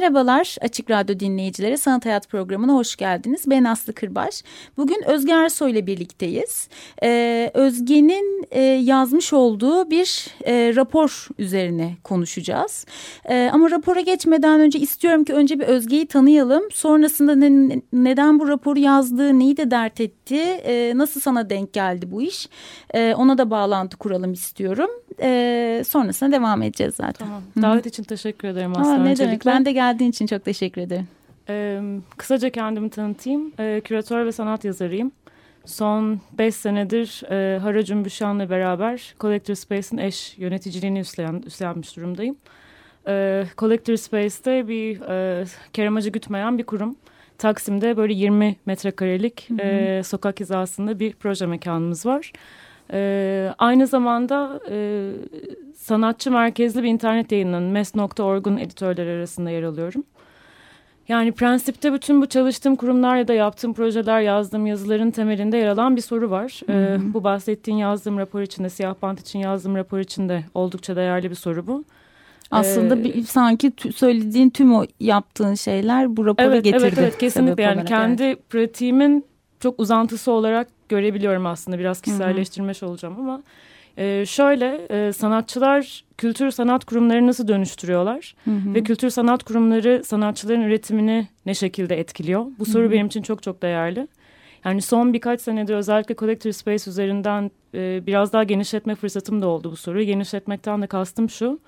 Merhabalar Açık Radyo dinleyicileri Sanat Hayat programına hoş geldiniz. Ben Aslı Kırbaş. Bugün Özge Ersoy ile birlikteyiz. E, Özge'nin e, yazmış olduğu bir e, rapor üzerine konuşacağız. E, ama rapora geçmeden önce istiyorum ki önce bir Özge'yi tanıyalım. Sonrasında ne, neden bu raporu yazdığı, neyi de dert etti, e, nasıl sana denk geldi bu iş? E, ona da bağlantı kuralım istiyorum. E, sonrasında devam edeceğiz zaten. Tamam. Davet için teşekkür ederim Aslı. Aa, ne demek Öncelikle ben de geldiğin için çok teşekkür ederim. Ee, kısaca kendimi tanıtayım. Ee, küratör ve sanat yazarıyım. Son beş senedir e, Hara Cümbüşan'la beraber Collector Space'in eş yöneticiliğini üstlen, üstlenmiş durumdayım. Ee, Collector Space'te bir e, keramacı gütmeyen bir kurum. Taksim'de böyle 20 metrekarelik E, sokak hizasında bir proje mekanımız var. E, aynı zamanda e, sanatçı merkezli bir internet yayının mes.org'un editörleri arasında yer alıyorum. Yani prensipte bütün bu çalıştığım kurumlar ya da yaptığım projeler, yazdığım yazıların temelinde yer alan bir soru var. Ee, bu bahsettiğin yazdığım rapor içinde, siyah bant için yazdığım rapor içinde oldukça değerli bir soru bu. Aslında ee, bir, sanki söylediğin tüm o yaptığın şeyler bu rapora evet, getirdi. Evet, evet kesinlikle yani kendi evet. pratiğimin çok uzantısı olarak görebiliyorum aslında. Biraz kişiselleştirmiş olacağım ama... Ee, şöyle e, sanatçılar kültür sanat kurumları nasıl dönüştürüyorlar hı hı. ve kültür sanat kurumları sanatçıların üretimini ne şekilde etkiliyor? Bu soru hı hı. benim için çok çok değerli. Yani son birkaç senedir özellikle Collector Space üzerinden e, biraz daha genişletme fırsatım da oldu bu soruyu. Genişletmekten de kastım şu.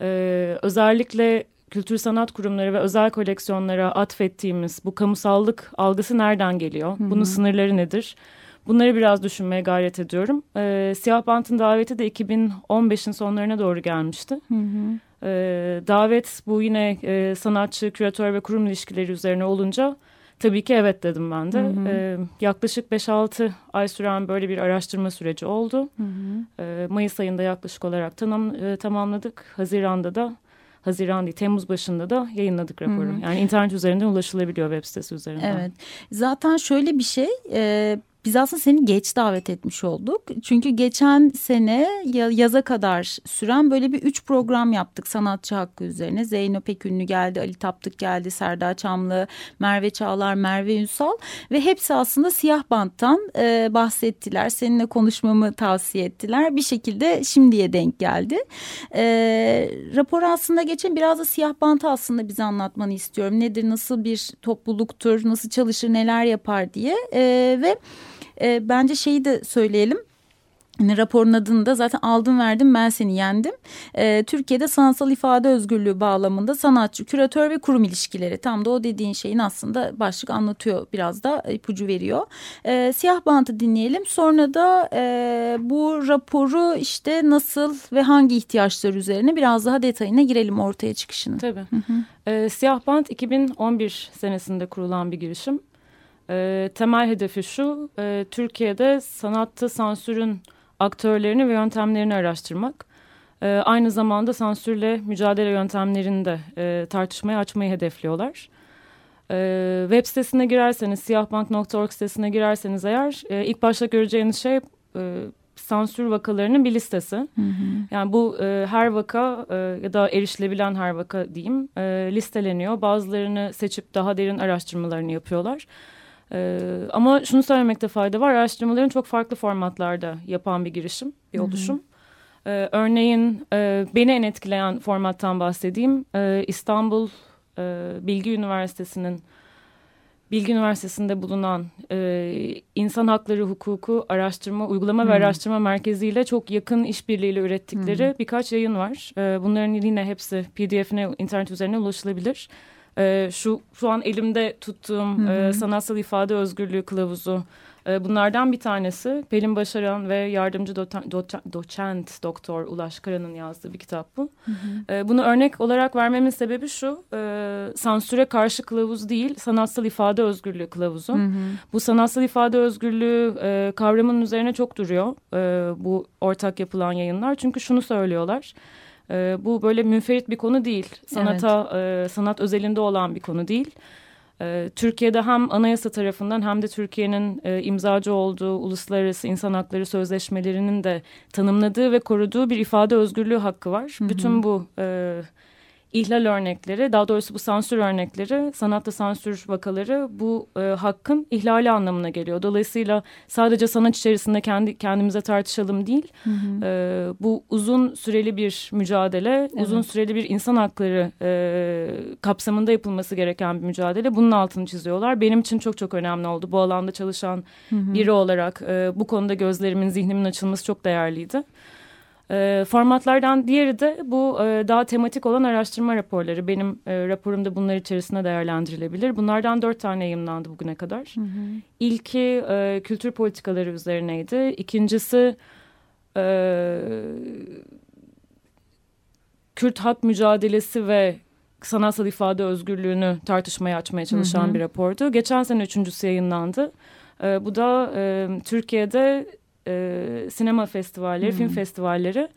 E, özellikle kültür sanat kurumları ve özel koleksiyonlara atfettiğimiz bu kamusallık algısı nereden geliyor? Hı hı. Bunun sınırları nedir? Bunları biraz düşünmeye gayret ediyorum. E, Siyah Bant'ın daveti de 2015'in sonlarına doğru gelmişti. Hı hı. E, davet bu yine e, sanatçı, küratör ve kurum ilişkileri üzerine olunca tabii ki evet dedim ben de. Hı hı. E, yaklaşık 5-6 ay süren böyle bir araştırma süreci oldu. Hı hı. E, Mayıs ayında yaklaşık olarak tamam, e, tamamladık. Haziran'da da Haziran değil Temmuz başında da yayınladık raporu. Hı hı. Yani internet üzerinden ulaşılabiliyor web sitesi üzerinden. Evet. Zaten şöyle bir şey e, biz aslında seni geç davet etmiş olduk. Çünkü geçen sene yaza kadar süren böyle bir üç program yaptık sanatçı hakkı üzerine. Zeyno Pekünlü geldi, Ali Taptık geldi, Serdar Çamlı, Merve Çağlar, Merve Ünsal. Ve hepsi aslında siyah banttan e, bahsettiler. Seninle konuşmamı tavsiye ettiler. Bir şekilde şimdiye denk geldi. E, rapor aslında geçen biraz da siyah bantı aslında bize anlatmanı istiyorum. Nedir, nasıl bir topluluktur, nasıl çalışır, neler yapar diye. E, ve e, bence şeyi de söyleyelim. Yani raporun adını da zaten aldım verdim ben seni yendim. Ee, Türkiye'de sanatsal ifade özgürlüğü bağlamında sanatçı, küratör ve kurum ilişkileri. Tam da o dediğin şeyin aslında başlık anlatıyor biraz da ipucu veriyor. Ee, siyah bantı dinleyelim. Sonra da e, bu raporu işte nasıl ve hangi ihtiyaçlar üzerine biraz daha detayına girelim ortaya çıkışını. Tabii. Hı hı. Ee, siyah bant 2011 senesinde kurulan bir girişim. E, temel hedefi şu, e, Türkiye'de sanatta sansürün aktörlerini ve yöntemlerini araştırmak. E, aynı zamanda sansürle mücadele yöntemlerini de e, tartışmaya açmayı hedefliyorlar. E, web sitesine girerseniz, siyahbank.org sitesine girerseniz eğer e, ilk başta göreceğiniz şey e, sansür vakalarının bir listesi. Hı hı. Yani bu e, her vaka e, ya da erişilebilen her vaka diyeyim e, listeleniyor. Bazılarını seçip daha derin araştırmalarını yapıyorlar. Ee, ama şunu söylemekte fayda var. Araştırmaların çok farklı formatlarda yapan bir girişim, bir oluşum. Ee, örneğin e, beni en etkileyen formattan bahsedeyim. Ee, İstanbul e, Bilgi Üniversitesi'nin Bilgi Üniversitesi'nde bulunan e, İnsan Hakları Hukuku Araştırma, Uygulama hmm. ve Araştırma Merkezi ile çok yakın işbirliğiyle ürettikleri hmm. birkaç yayın var. E, bunların yine hepsi pdf'ine internet üzerine ulaşılabilir. E, şu şu an elimde tuttuğum hı hı. E, sanatsal ifade özgürlüğü kılavuzu e, bunlardan bir tanesi Pelin Başaran ve yardımcı doçent doktor Ulaş Kara'nın yazdığı bir kitap bu. Hı hı. E, bunu örnek olarak vermemin sebebi şu, e, sansüre karşı kılavuz değil, sanatsal ifade özgürlüğü kılavuzu. Hı hı. Bu sanatsal ifade özgürlüğü kavramının üzerine çok duruyor bu ortak yapılan yayınlar. Çünkü şunu söylüyorlar. Bu böyle münferit bir konu değil. Sanata, evet. sanat özelinde olan bir konu değil. Ee, Türkiye'de hem anayasa tarafından hem de Türkiye'nin e, imzacı olduğu uluslararası insan hakları sözleşmelerinin de tanımladığı ve koruduğu bir ifade özgürlüğü hakkı var. Hı hı. Bütün bu e, ihlal örnekleri, daha doğrusu bu sansür örnekleri, sanatta sansür vakaları bu e, hakkın ihlali anlamına geliyor. Dolayısıyla sadece sanat içerisinde kendi kendimize tartışalım değil, hı hı. E, bu uzun süreli bir mücadele, evet. uzun süreli bir insan hakları e, kapsamında yapılması gereken bir mücadele. Bunun altını çiziyorlar. Benim için çok çok önemli oldu. Bu alanda çalışan hı hı. biri olarak e, bu konuda gözlerimin, zihnimin açılması çok değerliydi. E, formatlardan diğeri de bu e, daha tematik olan araştırma raporları. Benim e, raporumda bunlar içerisinde değerlendirilebilir. Bunlardan dört tane yayınlandı bugüne kadar. Hı hı. İlki e, kültür politikaları üzerineydi. İkincisi e, Kürt hak mücadelesi ve sanatsal ifade özgürlüğünü tartışmaya açmaya çalışan hı hı. bir rapordu. Geçen sene üçüncüsü yayınlandı. E, bu da e, Türkiye'de e, sinema festivalleri, hmm. film festivalleri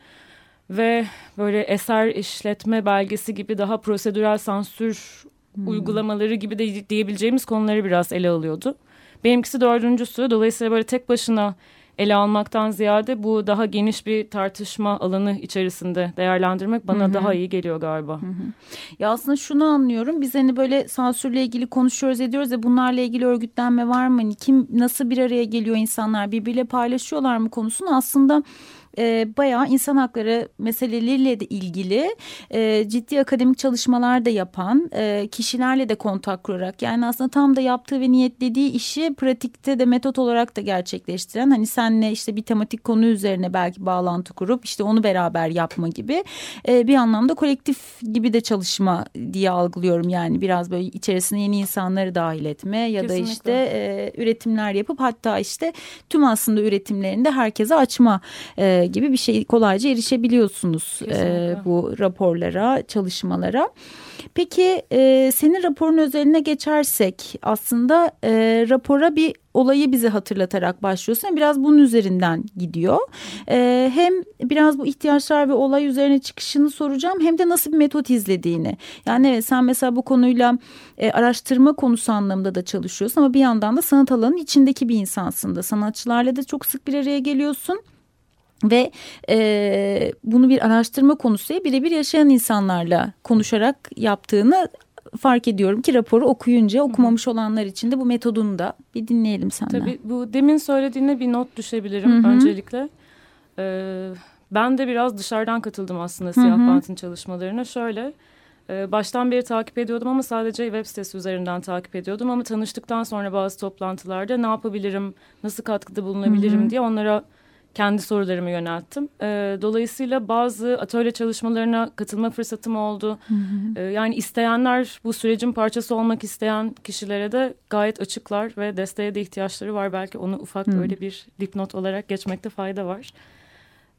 ve böyle eser işletme belgesi gibi daha prosedürel sansür hmm. uygulamaları gibi de diyebileceğimiz konuları biraz ele alıyordu. Benimkisi dördüncüsü. Dolayısıyla böyle tek başına ele almaktan ziyade bu daha geniş bir tartışma alanı içerisinde değerlendirmek bana Hı -hı. daha iyi geliyor galiba. Hı -hı. Ya aslında şunu anlıyorum. Biz hani böyle sansürle ilgili konuşuyoruz ediyoruz ya bunlarla ilgili örgütlenme var mı? Hani kim nasıl bir araya geliyor insanlar birbiriyle paylaşıyorlar mı konusunu aslında e, bayağı insan hakları meseleleriyle de ilgili e, ciddi akademik çalışmalar da yapan e, kişilerle de kontak kurarak yani aslında tam da yaptığı ve niyetlediği işi pratikte de metot olarak da gerçekleştiren hani senle işte bir tematik konu üzerine belki bağlantı kurup işte onu beraber yapma gibi e, bir anlamda kolektif gibi de çalışma diye algılıyorum yani biraz böyle içerisine yeni insanları dahil etme ya Kesinlikle. da işte e, üretimler yapıp hatta işte tüm aslında üretimlerini de herkese açma e, gibi bir şey kolayca erişebiliyorsunuz e, bu raporlara, çalışmalara. Peki e, senin raporun özeline geçersek aslında e, rapora bir olayı bize hatırlatarak başlıyorsun. Biraz bunun üzerinden gidiyor. E, hem biraz bu ihtiyaçlar ve olay üzerine çıkışını soracağım hem de nasıl bir metot izlediğini. Yani evet, sen mesela bu konuyla e, araştırma konusu anlamında da çalışıyorsun ama bir yandan da sanat alanının içindeki bir insansın da. Sanatçılarla da çok sık bir araya geliyorsun. Ve e, bunu bir araştırma konusuya birebir yaşayan insanlarla konuşarak yaptığını fark ediyorum ki raporu okuyunca okumamış olanlar için de bu metodunu da bir dinleyelim senden. Tabii bu demin söylediğine bir not düşebilirim Hı -hı. öncelikle. Ee, ben de biraz dışarıdan katıldım aslında Siyah Bant'ın çalışmalarına. Şöyle e, baştan beri takip ediyordum ama sadece web sitesi üzerinden takip ediyordum. Ama tanıştıktan sonra bazı toplantılarda ne yapabilirim, nasıl katkıda bulunabilirim Hı -hı. diye onlara kendi sorularımı yönelttim. E, dolayısıyla bazı atölye çalışmalarına katılma fırsatım oldu. Hı hı. E, yani isteyenler bu sürecin parçası olmak isteyen kişilere de gayet açıklar ve desteğe de ihtiyaçları var. Belki onu ufak hı. böyle bir dipnot olarak geçmekte fayda var.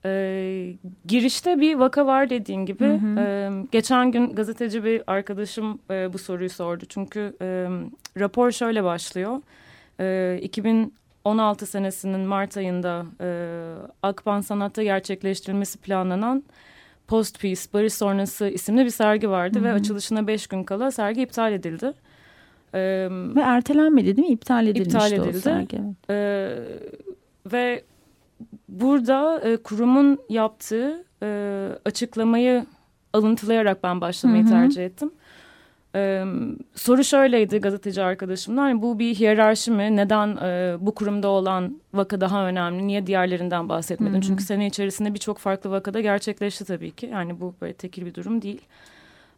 E, girişte bir vaka var dediğin gibi. Hı hı. E, geçen gün gazeteci bir arkadaşım e, bu soruyu sordu. Çünkü e, rapor şöyle başlıyor. E, 2000 16 senesinin Mart ayında e, Akban Sanat'ta gerçekleştirilmesi planlanan Post Peace Barış Sonrası isimli bir sergi vardı Hı -hı. ve açılışına beş gün kala sergi iptal edildi. Ee, ve ertelenmedi değil mi? İptal edilmişti iptal edildi. o sergi. Ee, ve burada e, kurumun yaptığı e, açıklamayı alıntılayarak ben başlamayı Hı -hı. tercih ettim. Ee, soru şöyleydi gazeteci arkadaşımla. Hani bu bir hiyerarşi mi? Neden e, bu kurumda olan vaka daha önemli? Niye diğerlerinden bahsetmedin? Hı hı. Çünkü sene içerisinde birçok farklı vakada gerçekleşti tabii ki. Yani bu böyle tekil bir durum değil.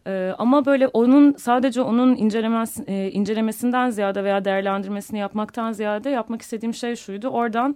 Ee, ama böyle onun sadece onun incelemesi, e, incelemesinden ziyade veya değerlendirmesini yapmaktan ziyade yapmak istediğim şey şuydu. Oradan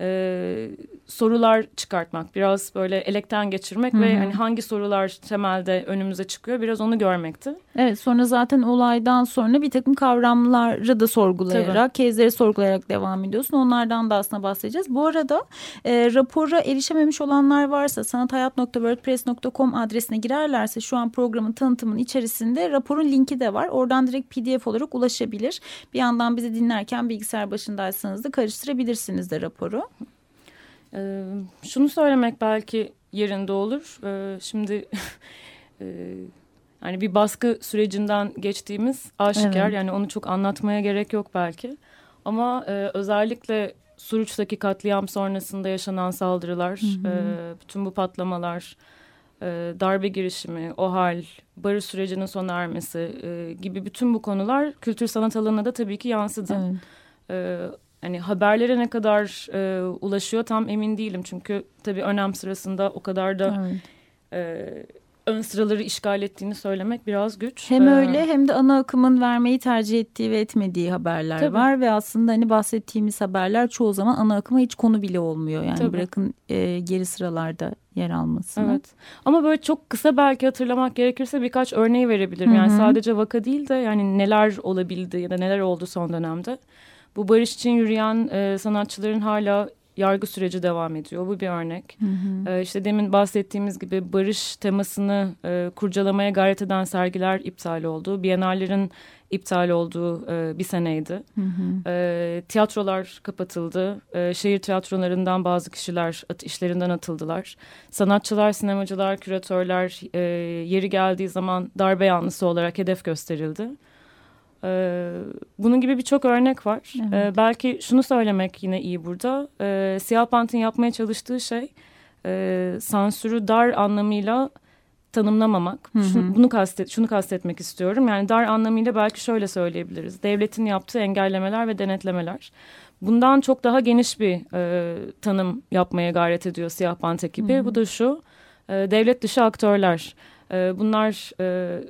e, sorular çıkartmak, biraz böyle elekten geçirmek Hı hı. ve hani hangi sorular temelde önümüze çıkıyor biraz onu görmekti. Evet sonra zaten olaydan sonra bir takım kavramları da sorgulayarak, kezleri sorgulayarak devam ediyorsun. Onlardan da aslında bahsedeceğiz. Bu arada e, rapora erişememiş olanlar varsa sanathayat.wordpress.com adresine girerlerse şu an programın tanıtımının içerisinde raporun linki de var. Oradan direkt pdf olarak ulaşabilir. Bir yandan bizi dinlerken bilgisayar başındaysanız da karıştırabilirsiniz de raporu. Ee, şunu söylemek belki yerinde olur. Ee, şimdi e, yani bir baskı sürecinden geçtiğimiz aşikar. Evet. Yani onu çok anlatmaya gerek yok belki. Ama e, özellikle Suruç'taki katliam sonrasında yaşanan saldırılar, Hı hı. e, bütün bu patlamalar, e, darbe girişimi, o hal, barış sürecinin sona ermesi e, gibi bütün bu konular kültür sanat alanına da tabii ki yansıdı. Evet. Ee, hani haberlere ne kadar e, ulaşıyor tam emin değilim. Çünkü tabii önem sırasında o kadar da evet. e, ön sıraları işgal ettiğini söylemek biraz güç. Hem Ee, öyle hem de ana akımın vermeyi tercih ettiği ve etmediği haberler Tabii. var ve aslında hani bahsettiğimiz haberler çoğu zaman ana akıma hiç konu bile olmuyor. Yani Tabii. bırakın e, geri sıralarda yer almasını. Evet. Ama böyle çok kısa belki hatırlamak gerekirse birkaç örneği verebilirim. Yani Hı hı. sadece vaka değil de yani neler olabildi ya da neler oldu son dönemde. Bu barış için yürüyen e, sanatçıların hala yargı süreci devam ediyor. Bu bir örnek. Hı hı. Ee, işte demin bahsettiğimiz gibi barış temasını e, kurcalamaya gayret eden sergiler iptal oldu. Bienallerin iptal olduğu e, bir seneydi. Hı hı. E, tiyatrolar kapatıldı. E, şehir tiyatrolarından bazı kişiler at, işlerinden atıldılar. Sanatçılar, sinemacılar, küratörler e, yeri geldiği zaman darbe yanlısı olarak hedef gösterildi. E, bunun gibi birçok örnek var. Evet. E, belki şunu söylemek yine iyi burada. E, Siyah Pant'ın yapmaya çalıştığı şey e, sansürü dar anlamıyla tanımlamamak. Hı hı. Şunu, bunu kastet, şunu kastetmek istiyorum. Yani dar anlamıyla belki şöyle söyleyebiliriz. Devletin yaptığı engellemeler ve denetlemeler. Bundan çok daha geniş bir e, tanım yapmaya gayret ediyor Siyah Pant ekibi. Hı hı. Bu da şu. e, devlet dışı aktörler. E, bunlar e,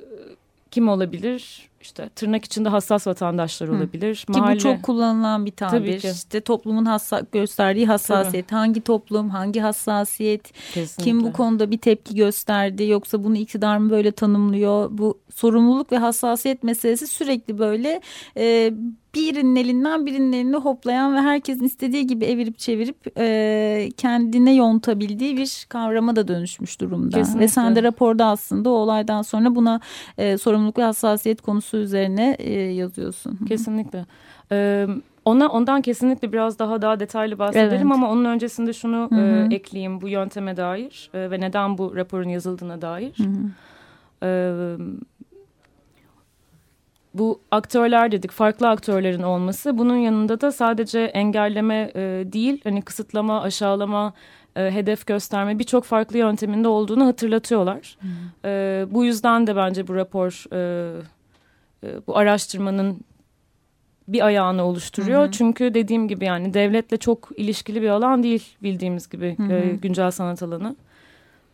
kim olabilir? İşte tırnak içinde hassas vatandaşlar Hı. olabilir. Ki Mahalle, bu çok kullanılan bir tabir. Tabii ki. İşte toplumun hassa gösterdiği hassasiyet. Hangi toplum, hangi hassasiyet, Kesinlikle. kim bu konuda bir tepki gösterdi yoksa bunu iktidar mı böyle tanımlıyor? Bu sorumluluk ve hassasiyet meselesi sürekli böyle e, birinin elinden birinin eline hoplayan ve herkesin istediği gibi evirip çevirip e, kendine yontabildiği bir kavrama da dönüşmüş durumda. Kesinlikle. Ve sen de raporda aslında o olaydan sonra buna e, sorumluluk ve hassasiyet konusu üzerine e, yazıyorsun. Kesinlikle. Ee, ona ondan kesinlikle biraz daha daha detaylı bahsedelim Evet. ama onun öncesinde şunu Hı hı. e, ekleyeyim bu yönteme dair e, ve neden bu raporun yazıldığına dair. Hı hı. Ee, bu aktörler dedik farklı aktörlerin olması bunun yanında da sadece engelleme e, değil hani kısıtlama aşağılama e, hedef gösterme birçok farklı yönteminde olduğunu hatırlatıyorlar. E, bu yüzden de bence bu rapor e, e, bu araştırmanın bir ayağını oluşturuyor. Hı hı. Çünkü dediğim gibi yani devletle çok ilişkili bir alan değil bildiğimiz gibi Hı hı. e, güncel sanat alanı.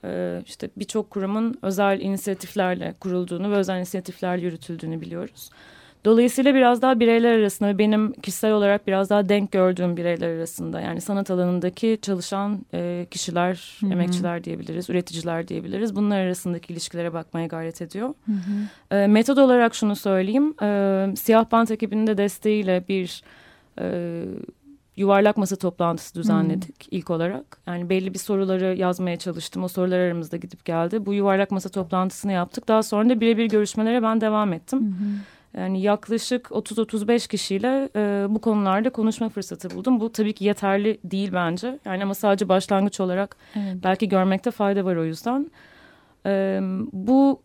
E, işte birçok kurumun özel inisiyatiflerle kurulduğunu ve özel inisiyatiflerle yürütüldüğünü biliyoruz. Dolayısıyla biraz daha bireyler arasında ve benim kişisel olarak biraz daha denk gördüğüm bireyler arasında yani sanat alanındaki çalışan e, kişiler, Hı hı. emekçiler diyebiliriz, üreticiler diyebiliriz. Bunlar arasındaki ilişkilere bakmaya gayret ediyor. Hı hı. E, metod olarak şunu söyleyeyim. E, Siyah Bant ekibinin de desteğiyle bir e, yuvarlak masa toplantısı düzenledik ilk olarak. Yani belli bir soruları yazmaya çalıştım. O sorular aramızda gidip geldi. Bu yuvarlak masa toplantısını yaptık. Daha sonra da birebir görüşmelere ben devam ettim. Hı hı. Yani yaklaşık 30-35 kişiyle e, bu konularda konuşma fırsatı buldum. Bu tabii ki yeterli değil bence. Yani ama sadece başlangıç olarak Evet. belki görmekte fayda var o yüzden. E, bu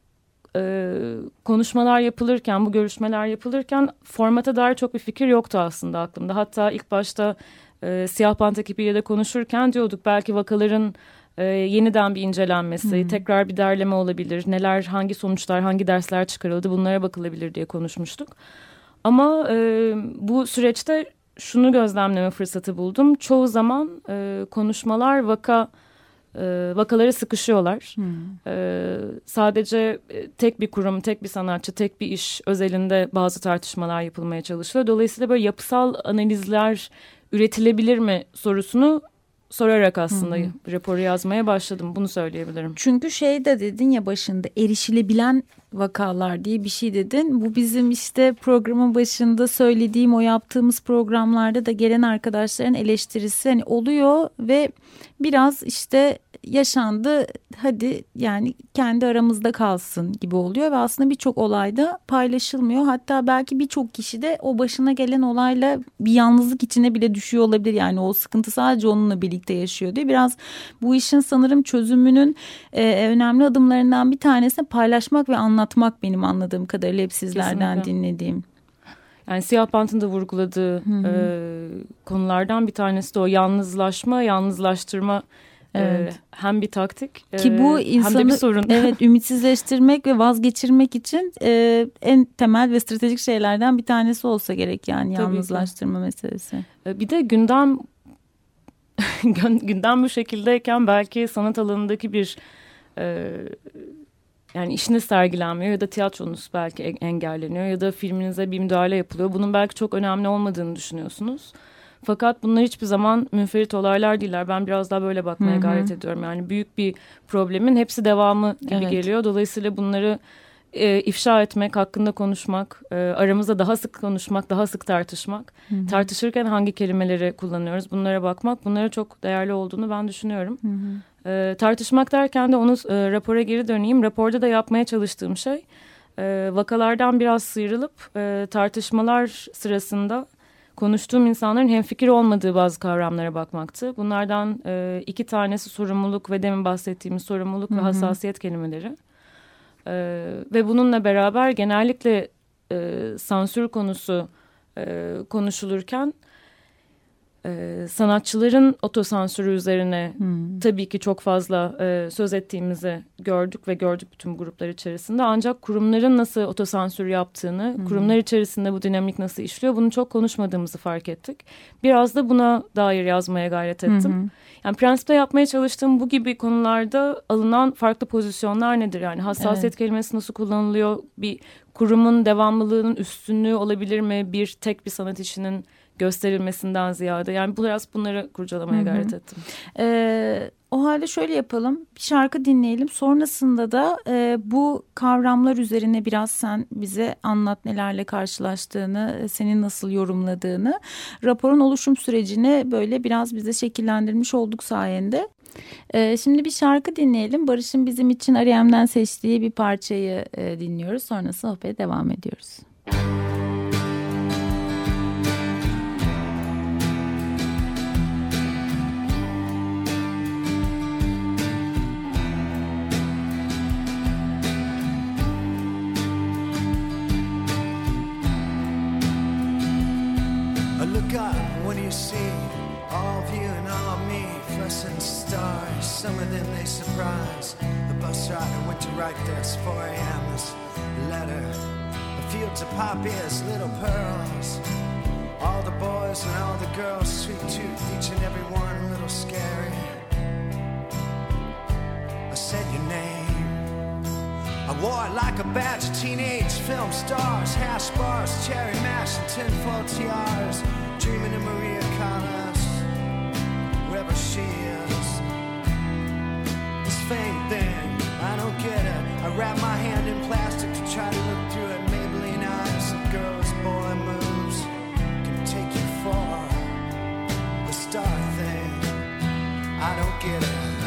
e, konuşmalar yapılırken, bu görüşmeler yapılırken formata dair çok bir fikir yoktu aslında aklımda. Hatta ilk başta e, Siyah Pant ekibiyle de konuşurken diyorduk belki vakaların e, yeniden bir incelenmesi, Hı. tekrar bir derleme olabilir. Neler, hangi sonuçlar, hangi dersler çıkarıldı bunlara bakılabilir diye konuşmuştuk. Ama e, bu süreçte şunu gözlemleme fırsatı buldum. Çoğu zaman e, konuşmalar vaka e, vakalara sıkışıyorlar. Hı. Ee, sadece e, tek bir kurum, tek bir sanatçı, tek bir iş özelinde bazı tartışmalar yapılmaya çalışılıyor. Dolayısıyla böyle yapısal analizler üretilebilir mi sorusunu sorarak aslında hı hı. raporu yazmaya başladım. Bunu söyleyebilirim. Çünkü şey de dedin ya başında erişilebilen vakalar diye bir şey dedin. Bu bizim işte programın başında söylediğim o yaptığımız programlarda da gelen arkadaşların eleştirisi hani oluyor ve biraz işte yaşandı hadi yani kendi aramızda kalsın gibi oluyor ve aslında birçok olayda paylaşılmıyor. Hatta belki birçok kişi de o başına gelen olayla bir yalnızlık içine bile düşüyor olabilir. Yani o sıkıntı sadece onunla birlikte yaşıyor diye biraz bu işin sanırım çözümünün e, önemli adımlarından bir tanesi paylaşmak ve anlatmak benim anladığım kadarıyla hep sizlerden Kesinlikle. dinlediğim. Yani Siyah Bant'ın da vurguladığı e, konulardan bir tanesi de o yalnızlaşma, yalnızlaştırma Evet. Ee, hem bir taktik ki bu insanı hem de bir sorun. Evet ümitsizleştirmek ve vazgeçirmek için e, en temel ve stratejik şeylerden bir tanesi olsa gerek yani Tabii yalnızlaştırma ki. meselesi. Ee, bir de gündem gündem bu şekildeyken belki sanat alanındaki bir e, yani işiniz sergilenmiyor ya da tiyatronuz belki engelleniyor ya da filminize bir müdahale yapılıyor. Bunun belki çok önemli olmadığını düşünüyorsunuz. Fakat bunlar hiçbir zaman münferit olaylar değiller. Ben biraz daha böyle bakmaya Hı -hı. gayret ediyorum. Yani büyük bir problemin hepsi devamı gibi evet. geliyor. Dolayısıyla bunları e, ifşa etmek, hakkında konuşmak, e, aramızda daha sık konuşmak, daha sık tartışmak, hı hı. tartışırken hangi kelimeleri kullanıyoruz bunlara bakmak, bunlara çok değerli olduğunu ben düşünüyorum. Hı hı. E, tartışmak derken de onu e, rapora geri döneyim. Raporda da yapmaya çalıştığım şey e, vakalardan biraz sıyrılıp e, tartışmalar sırasında konuştuğum insanların hemfikir olmadığı bazı kavramlara bakmaktı. Bunlardan e, iki tanesi sorumluluk ve demin bahsettiğimiz sorumluluk Hı -hı. ve hassasiyet kelimeleri. E, ve bununla beraber genellikle e, sansür konusu e, konuşulurken e, sanatçıların otosansürü üzerine hmm. tabii ki çok fazla e, söz ettiğimizi gördük ve gördük bütün gruplar içerisinde. Ancak kurumların nasıl otosansür yaptığını, hmm. kurumlar içerisinde bu dinamik nasıl işliyor bunu çok konuşmadığımızı fark ettik. Biraz da buna dair yazmaya gayret ettim. Hmm. Yani prensipte yapmaya çalıştığım bu gibi konularda alınan farklı pozisyonlar nedir? Yani hassasiyet evet. kelimesi nasıl kullanılıyor? Bir kurumun devamlılığının üstünlüğü olabilir mi? Bir tek bir sanat işinin gösterilmesinden ziyade. Yani biraz bunları kurcalamaya Hı -hı. gayret ettim. Ee, o halde şöyle yapalım. Bir şarkı dinleyelim. Sonrasında da e, bu kavramlar üzerine biraz sen bize anlat nelerle karşılaştığını, senin nasıl yorumladığını. Raporun oluşum sürecini böyle biraz bize şekillendirmiş olduk sayende. Ee, şimdi bir şarkı dinleyelim. Barış'ın bizim için Ariyem'den seçtiği bir parçayı e, dinliyoruz. Sonra sohbete devam ediyoruz. Right write it's 4 a.m. This letter, the fields of poppies, little pearls. All the boys and all the girls, sweet tooth, each and every one a little scary. I said your name. I wore it like a badge of teenage film stars, hash bars, cherry mash, and tinfoil tiaras. Dreaming of Maria Callas, wherever she is. This fame thing. I don't get it. I wrap my hand in plastic to try to look through it. Maybelline eyes, a girl's boy moves can take you far. The star thing, I don't get it.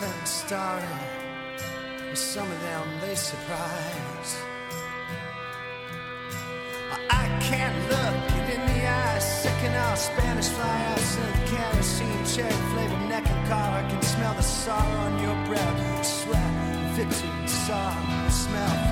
First thing starting. With some of them, they surprise. I can't look it in the eyes. Second out Spanish fly outs and kerosene, cherry flavored neck and collar. I can smell the sorrow on your breath, sweat, victory, sorrow, smell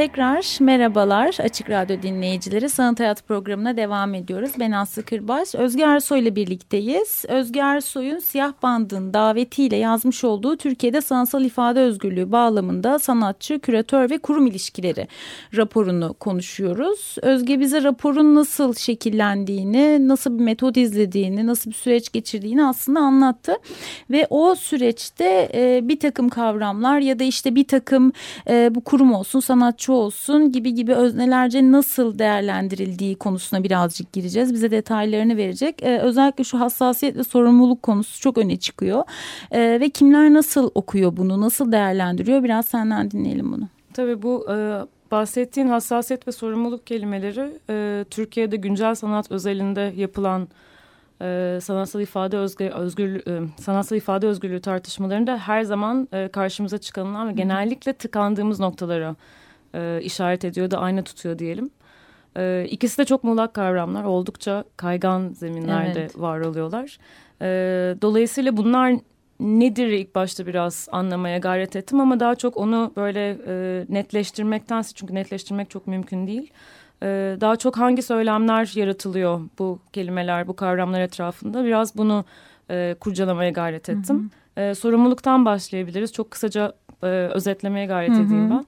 Tekrar merhabalar Açık Radyo dinleyicileri. Sanat Hayat programına devam ediyoruz. Ben Aslı Kırbaş. Özge Ersoy ile birlikteyiz. Özge Ersoy'un Siyah Band'ın davetiyle yazmış olduğu Türkiye'de sanatsal ifade özgürlüğü bağlamında sanatçı, küratör ve kurum ilişkileri raporunu konuşuyoruz. Özge bize raporun nasıl şekillendiğini, nasıl bir metot izlediğini, nasıl bir süreç geçirdiğini aslında anlattı. Ve o süreçte e, bir takım kavramlar ya da işte bir takım e, bu kurum olsun, sanatçı olsun gibi gibi öznelerce nasıl değerlendirildiği konusuna birazcık gireceğiz. Bize detaylarını verecek. Ee, özellikle şu hassasiyet ve sorumluluk konusu çok öne çıkıyor. Ee, ve kimler nasıl okuyor bunu, nasıl değerlendiriyor? Biraz senden dinleyelim bunu. Tabii bu e, bahsettiğin hassasiyet ve sorumluluk kelimeleri e, Türkiye'de güncel sanat özelinde yapılan e, sanatsal ifade özgür, özgür e, sanatsal ifade özgürlüğü tartışmalarında her zaman e, karşımıza çıkanlar ve genellikle tıkandığımız noktalara e, işaret ediyor da ayna tutuyor diyelim. E, ikisi de çok muğlak kavramlar. Oldukça kaygan zeminlerde Evet. var oluyorlar. E, dolayısıyla bunlar nedir ilk başta biraz anlamaya gayret ettim ama daha çok onu böyle e, netleştirmektense çünkü netleştirmek çok mümkün değil. E, daha çok hangi söylemler yaratılıyor bu kelimeler, bu kavramlar etrafında biraz bunu e, kurcalamaya gayret ettim. E, sorumluluktan başlayabiliriz. Çok kısaca e, özetlemeye gayret Hı hı. edeyim ben.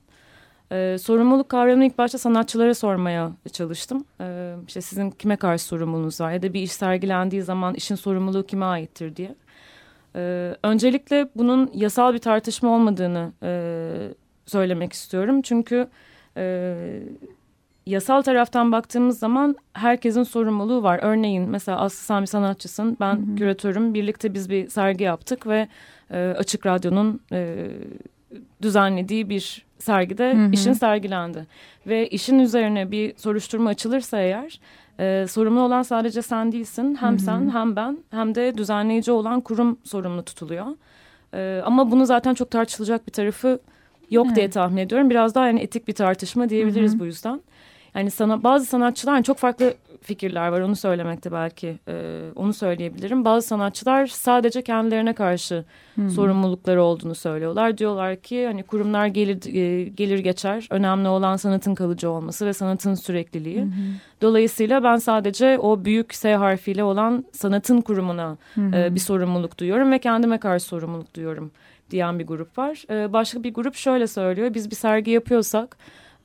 E, sorumluluk kavramını ilk başta sanatçılara sormaya çalıştım. E, işte sizin kime karşı sorumluluğunuz var ya da bir iş sergilendiği zaman işin sorumluluğu kime aittir diye. E, öncelikle bunun yasal bir tartışma olmadığını e, söylemek istiyorum. Çünkü e, yasal taraftan baktığımız zaman herkesin sorumluluğu var. Örneğin mesela Aslı bir sanatçısın, ben küratörüm. Birlikte biz bir sergi yaptık ve e, Açık Radyo'nun e, düzenlediği bir sergide Hı hı. işin sergilendi. Ve işin üzerine bir soruşturma açılırsa eğer e, sorumlu olan sadece sen değilsin. Hem Hı hı. sen hem ben hem de düzenleyici olan kurum sorumlu tutuluyor. E, ama bunu zaten çok tartışılacak bir tarafı yok Evet. diye tahmin ediyorum. Biraz daha yani etik bir tartışma diyebiliriz Hı hı. bu yüzden. Yani sana bazı sanatçılar yani çok farklı fikirler var onu söylemekte belki e, onu söyleyebilirim. Bazı sanatçılar sadece kendilerine karşı hı. sorumlulukları olduğunu söylüyorlar. Diyorlar ki hani kurumlar gelir e, gelir geçer. Önemli olan sanatın kalıcı olması ve sanatın sürekliliği. Hı. Dolayısıyla ben sadece o büyük S harfiyle olan sanatın kurumuna hı. e, bir sorumluluk duyuyorum ve kendime karşı sorumluluk duyuyorum diyen bir grup var. E, başka bir grup şöyle söylüyor. Biz bir sergi yapıyorsak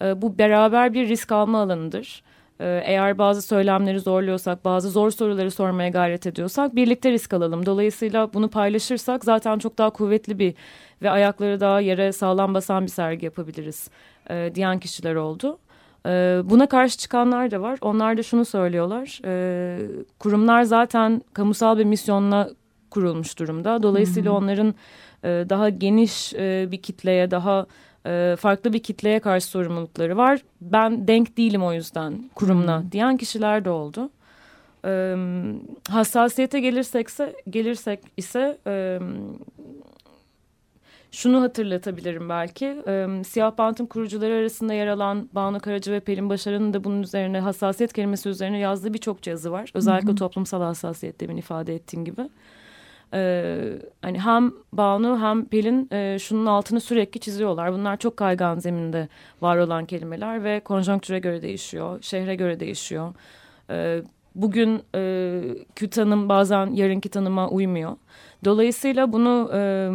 e, bu beraber bir risk alma alanıdır. E, eğer bazı söylemleri zorluyorsak, bazı zor soruları sormaya gayret ediyorsak birlikte risk alalım. Dolayısıyla bunu paylaşırsak zaten çok daha kuvvetli bir ve ayakları daha yere sağlam basan bir sergi yapabiliriz e, diyen kişiler oldu. E, buna karşı çıkanlar da var. Onlar da şunu söylüyorlar. E, kurumlar zaten kamusal bir misyonla kurulmuş durumda. Dolayısıyla onların e, daha geniş e, bir kitleye, daha e, farklı bir kitleye karşı sorumlulukları var. Ben denk değilim o yüzden kurumla diyen kişiler de oldu. E, hassasiyete gelirsekse gelirsek ise e, şunu hatırlatabilirim belki. E, Siyah Bant'ın kurucuları arasında yer alan Banu Karaca ve Pelin Başaran'ın da bunun üzerine hassasiyet kelimesi üzerine yazdığı birçok yazı var. Özellikle toplumsal hassasiyet demin ifade ettiğim gibi. Ee, hani hem Banu hem Pelin e, şunun altını sürekli çiziyorlar. Bunlar çok kaygan zeminde var olan kelimeler ve konjonktüre göre değişiyor, şehre göre değişiyor. Ee, bugün e, kü tanım bazen yarınki tanıma uymuyor. Dolayısıyla bunu e,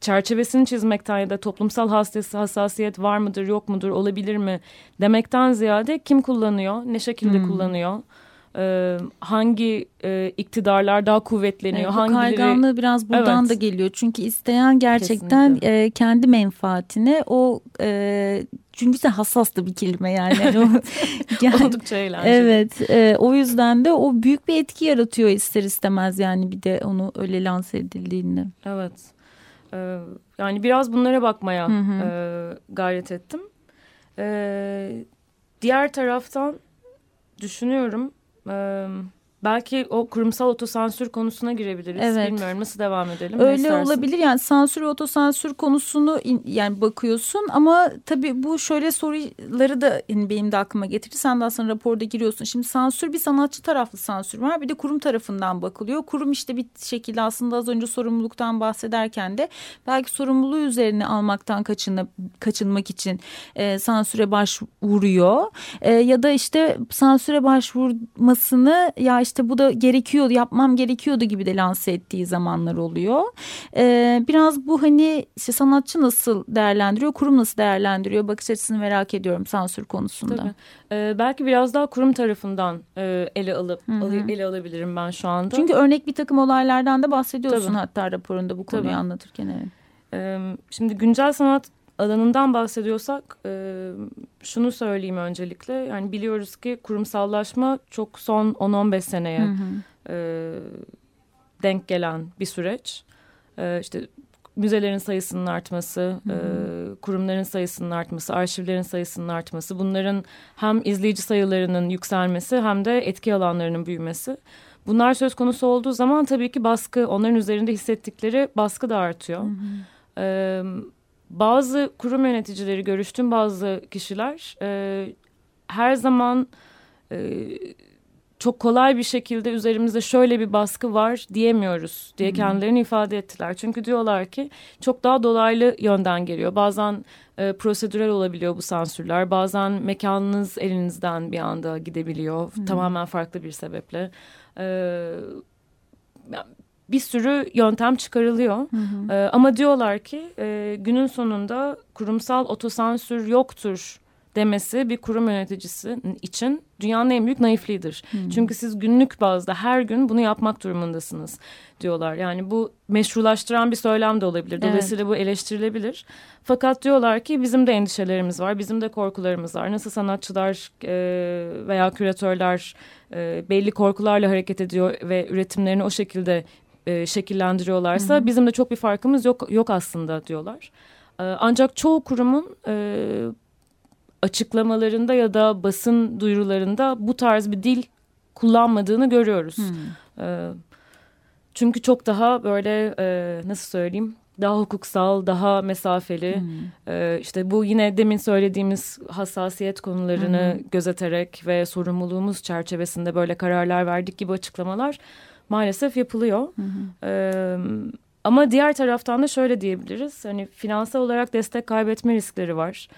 çerçevesini çizmekten ya da toplumsal hassas, hassasiyet var mıdır yok mudur olabilir mi demekten ziyade kim kullanıyor, ne şekilde Hmm. kullanıyor, e, hangi e, iktidarlar daha kuvvetleniyor, Evet, bu hangileri kayganlığı biraz buradan Evet. da geliyor. Çünkü isteyen gerçekten Kesinlikle. e, kendi menfaatine o e, çünkü de hassas da bir kelime yani. Yani oldukça eğlenceli. evet e, o yüzden de o büyük bir etki yaratıyor ister istemez yani bir de onu öyle lanse edildiğinde. Evet. Ee, yani biraz bunlara bakmaya Hı hı. e, gayret ettim. Ee, diğer taraftan düşünüyorum. E, belki o kurumsal otosansür konusuna girebiliriz. Evet. Bilmiyorum nasıl devam edelim. Öyle istersin? olabilir yani sansür ve otosansür konusunu in- yani bakıyorsun ama tabii bu şöyle soruları da yani benim de aklıma getirdi. Sen de aslında raporda giriyorsun. Şimdi sansür bir sanatçı taraflı sansür var bir de kurum tarafından bakılıyor. Kurum işte bir şekilde aslında az önce sorumluluktan bahsederken de belki sorumluluğu üzerine almaktan kaçınıp, kaçınmak için e, sansüre başvuruyor. E, ya da işte sansüre başvurmasını ya işte bu da gerekiyor yapmam gerekiyordu gibi de lanse ettiği zamanlar oluyor. E, biraz bu hani işte sanatçı nasıl değerlendiriyor, kurum nasıl değerlendiriyor bakış açısını merak ediyorum sansür konusunda. Tabii. Ee, belki biraz daha kurum tarafından e, ele alıp Hı hı. ele alabilirim ben şu anda. Çünkü örnek bir takım olaylardan da bahsediyorsun Tabii. hatta raporunda bu konuyu Tabii. anlatırken. Evet. Ee, şimdi güncel sanat alanından bahsediyorsak e, şunu söyleyeyim öncelikle. Yani biliyoruz ki kurumsallaşma çok son 10-15 seneye Hı hı. e, denk gelen bir süreç. E, işte müzelerin sayısının artması, e, kurumların sayısının artması, arşivlerin sayısının artması, bunların hem izleyici sayılarının yükselmesi hem de etki alanlarının büyümesi. Bunlar söz konusu olduğu zaman tabii ki baskı, onların üzerinde hissettikleri baskı da artıyor. Ee, bazı kurum yöneticileri görüştüm bazı kişiler e, her zaman e, çok kolay bir şekilde üzerimizde şöyle bir baskı var diyemiyoruz diye kendilerini ifade ettiler. Çünkü diyorlar ki çok daha dolaylı yönden geliyor. Bazen e, prosedürel olabiliyor bu sansürler. Bazen mekanınız elinizden bir anda gidebiliyor tamamen farklı bir sebeple. Ee, bir sürü yöntem çıkarılıyor. Ee, ama diyorlar ki e, günün sonunda kurumsal otosansür yoktur demesi bir kurum yöneticisi için dünyanın en büyük naifliğidir. Çünkü siz günlük bazda her gün bunu yapmak durumundasınız diyorlar. Yani bu meşrulaştıran bir söylem de olabilir. Dolayısıyla bu eleştirilebilir. Fakat diyorlar ki bizim de endişelerimiz var, bizim de korkularımız var. Nasıl sanatçılar e, veya küratörler e, belli korkularla hareket ediyor ve üretimlerini o şekilde e, şekillendiriyorlarsa bizim de çok bir farkımız yok yok aslında diyorlar. E, ancak çoğu kurumun e, açıklamalarında ya da basın duyurularında bu tarz bir dil kullanmadığını görüyoruz. E, çünkü çok daha böyle e, nasıl söyleyeyim daha hukuksal, daha mesafeli. E, işte bu yine demin söylediğimiz hassasiyet konularını gözeterek ve sorumluluğumuz çerçevesinde böyle kararlar verdik gibi açıklamalar maalesef yapılıyor. E, ama diğer taraftan da şöyle diyebiliriz. Hani finansal olarak destek kaybetme riskleri var.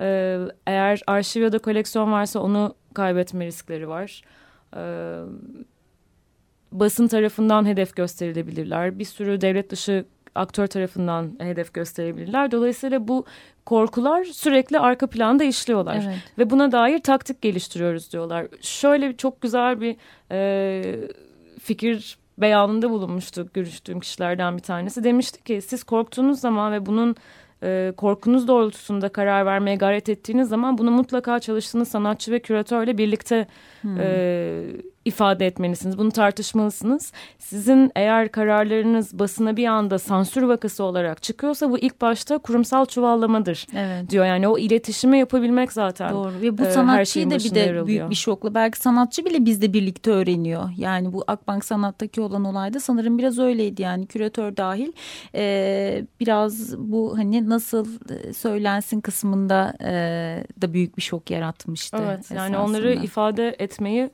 E, eğer arşiv ya da koleksiyon varsa onu kaybetme riskleri var. E, basın tarafından hedef gösterilebilirler. Bir sürü devlet dışı aktör tarafından hedef gösterebilirler. Dolayısıyla bu korkular sürekli arka planda işliyorlar. Evet. Ve buna dair taktik geliştiriyoruz diyorlar. Şöyle çok güzel bir e, fikir beyanında bulunmuştu görüştüğüm kişilerden bir tanesi. Demişti ki siz korktuğunuz zaman ve bunun e, korkunuz doğrultusunda karar vermeye gayret ettiğiniz zaman bunu mutlaka çalıştığınız sanatçı ve küratörle birlikte e, ifade etmelisiniz. Bunu tartışmalısınız. Sizin eğer kararlarınız basına bir anda sansür vakası olarak çıkıyorsa bu ilk başta kurumsal çuvallamadır Evet. diyor. Yani o iletişimi yapabilmek zaten. Doğru ve bu e, sanatçıyı da bir de büyük bir şokla belki sanatçı bile bizde birlikte öğreniyor. Yani bu Akbank Sanat'taki olan olayda sanırım biraz öyleydi yani küratör dahil Ee, biraz bu hani nasıl e, söylensin kısmında e, da büyük bir şok yaratmıştı. Evet yani esasında. onları ifade etmeyi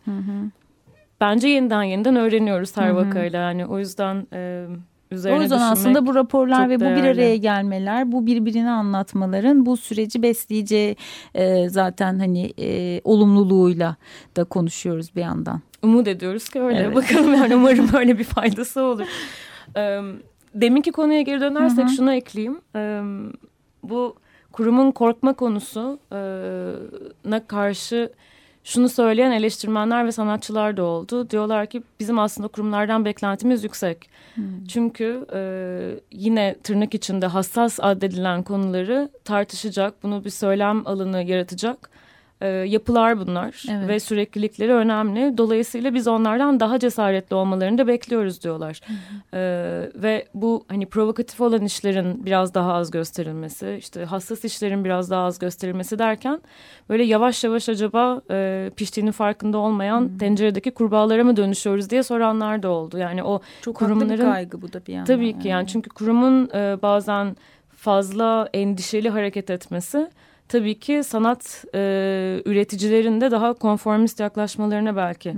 bence yeniden yeniden öğreniyoruz her vakayla. Yani o yüzden e, üzerine O yüzden aslında bu raporlar ve bu bir değerli. araya gelmeler, bu birbirini anlatmaların bu süreci besleyeceği e, zaten hani e, olumluluğuyla da konuşuyoruz bir yandan. umut ediyoruz ki öyle. Evet. Bakalım yani umarım öyle bir faydası olur. Ee, deminki konuya geri dönersek şunu ekleyeyim. Ee, bu kurumun korkma konusu e, na karşı şunu söyleyen eleştirmenler ve sanatçılar da oldu. Diyorlar ki bizim aslında kurumlardan beklentimiz yüksek. Çünkü e, yine tırnak içinde hassas addedilen konuları tartışacak, bunu bir söylem alanı yaratacak e, yapılar bunlar Evet. ve süreklilikleri önemli. Dolayısıyla biz onlardan daha cesaretli olmalarını da bekliyoruz diyorlar. E, ve bu hani provokatif olan işlerin biraz daha az gösterilmesi, işte hassas işlerin biraz daha az gösterilmesi derken böyle yavaş yavaş acaba e, piştiğinin farkında olmayan tenceredeki kurbağalara mı dönüşüyoruz diye soranlar da oldu. Yani o Çok haklı bir kurumların kaygı bu da bir yandan. Tabii ki yani çünkü kurumun e, bazen fazla endişeli hareket etmesi tabii ki sanat e, üreticilerin de daha konformist yaklaşmalarına belki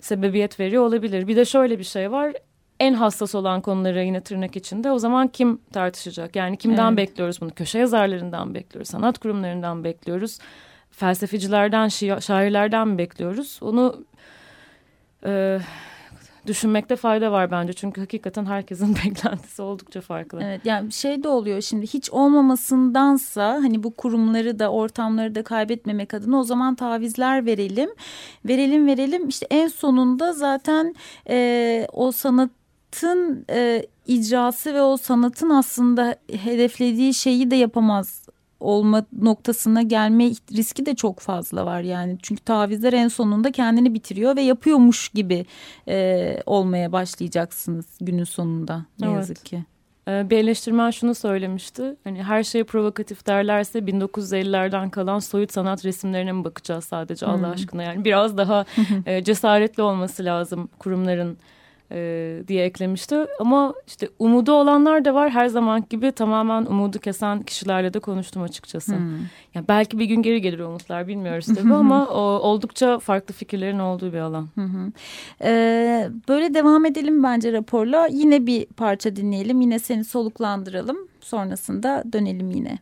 sebebiyet veriyor olabilir. Bir de şöyle bir şey var. En hassas olan konuları yine tırnak içinde o zaman kim tartışacak? Yani kimden Evet. bekliyoruz bunu? Köşe yazarlarından bekliyoruz, sanat kurumlarından bekliyoruz, felsefecilerden, şi- şairlerden mi bekliyoruz? Onu e, düşünmekte fayda var bence. Çünkü hakikaten herkesin beklentisi oldukça farklı. Evet yani şey de oluyor şimdi hiç olmamasındansa hani bu kurumları da ortamları da kaybetmemek adına o zaman tavizler verelim. Verelim verelim işte en sonunda zaten e, o sanatın e, icrası ve o sanatın aslında hedeflediği şeyi de yapamaz olma noktasına gelme riski de çok fazla var yani çünkü tavizler en sonunda kendini bitiriyor ve yapıyormuş gibi e, olmaya başlayacaksınız günün sonunda ne Evet. yazık ki. Ee, bir eleştirmen şunu söylemişti. Hani her şeye provokatif derlerse 1950'lerden kalan soyut sanat resimlerine mi bakacağız sadece Allah aşkına? Yani biraz daha e, cesaretli olması lazım kurumların e, diye eklemişti. Ama işte umudu olanlar da var. Her zaman gibi tamamen umudu kesen kişilerle de konuştum açıkçası. Yani belki bir gün geri gelir umutlar bilmiyoruz tabii ama o, oldukça farklı fikirlerin olduğu bir alan. Ee, böyle devam edelim bence raporla. Yine bir parça dinleyelim. Yine seni soluklandıralım. Sonrasında dönelim yine.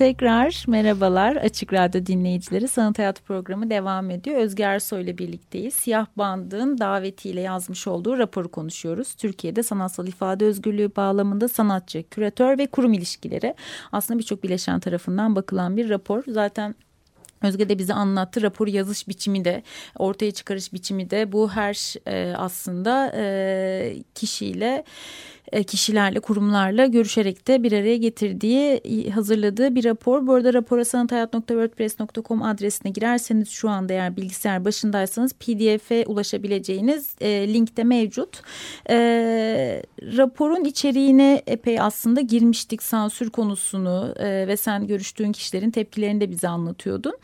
Tekrar merhabalar Açık Radyo dinleyicileri. Sanat Hayat programı devam ediyor. Özge Ersoy ile birlikteyiz. Siyah Band'ın davetiyle yazmış olduğu raporu konuşuyoruz. Türkiye'de sanatsal ifade özgürlüğü bağlamında sanatçı, küratör ve kurum ilişkileri aslında birçok bileşen tarafından bakılan bir rapor. Zaten Özge de bize anlattı. Raporu yazış biçimi de, ortaya çıkarış biçimi de bu her e, aslında e, kişiyle kişilerle, kurumlarla görüşerek de bir araya getirdiği, hazırladığı bir rapor. Bu arada rapora sanathayat.wordpress.com adresine girerseniz şu anda eğer bilgisayar başındaysanız pdf'e ulaşabileceğiniz e, linkte mevcut. E, raporun içeriğine epey aslında girmiştik sansür konusunu e, ve sen görüştüğün kişilerin tepkilerini de bize anlatıyordun.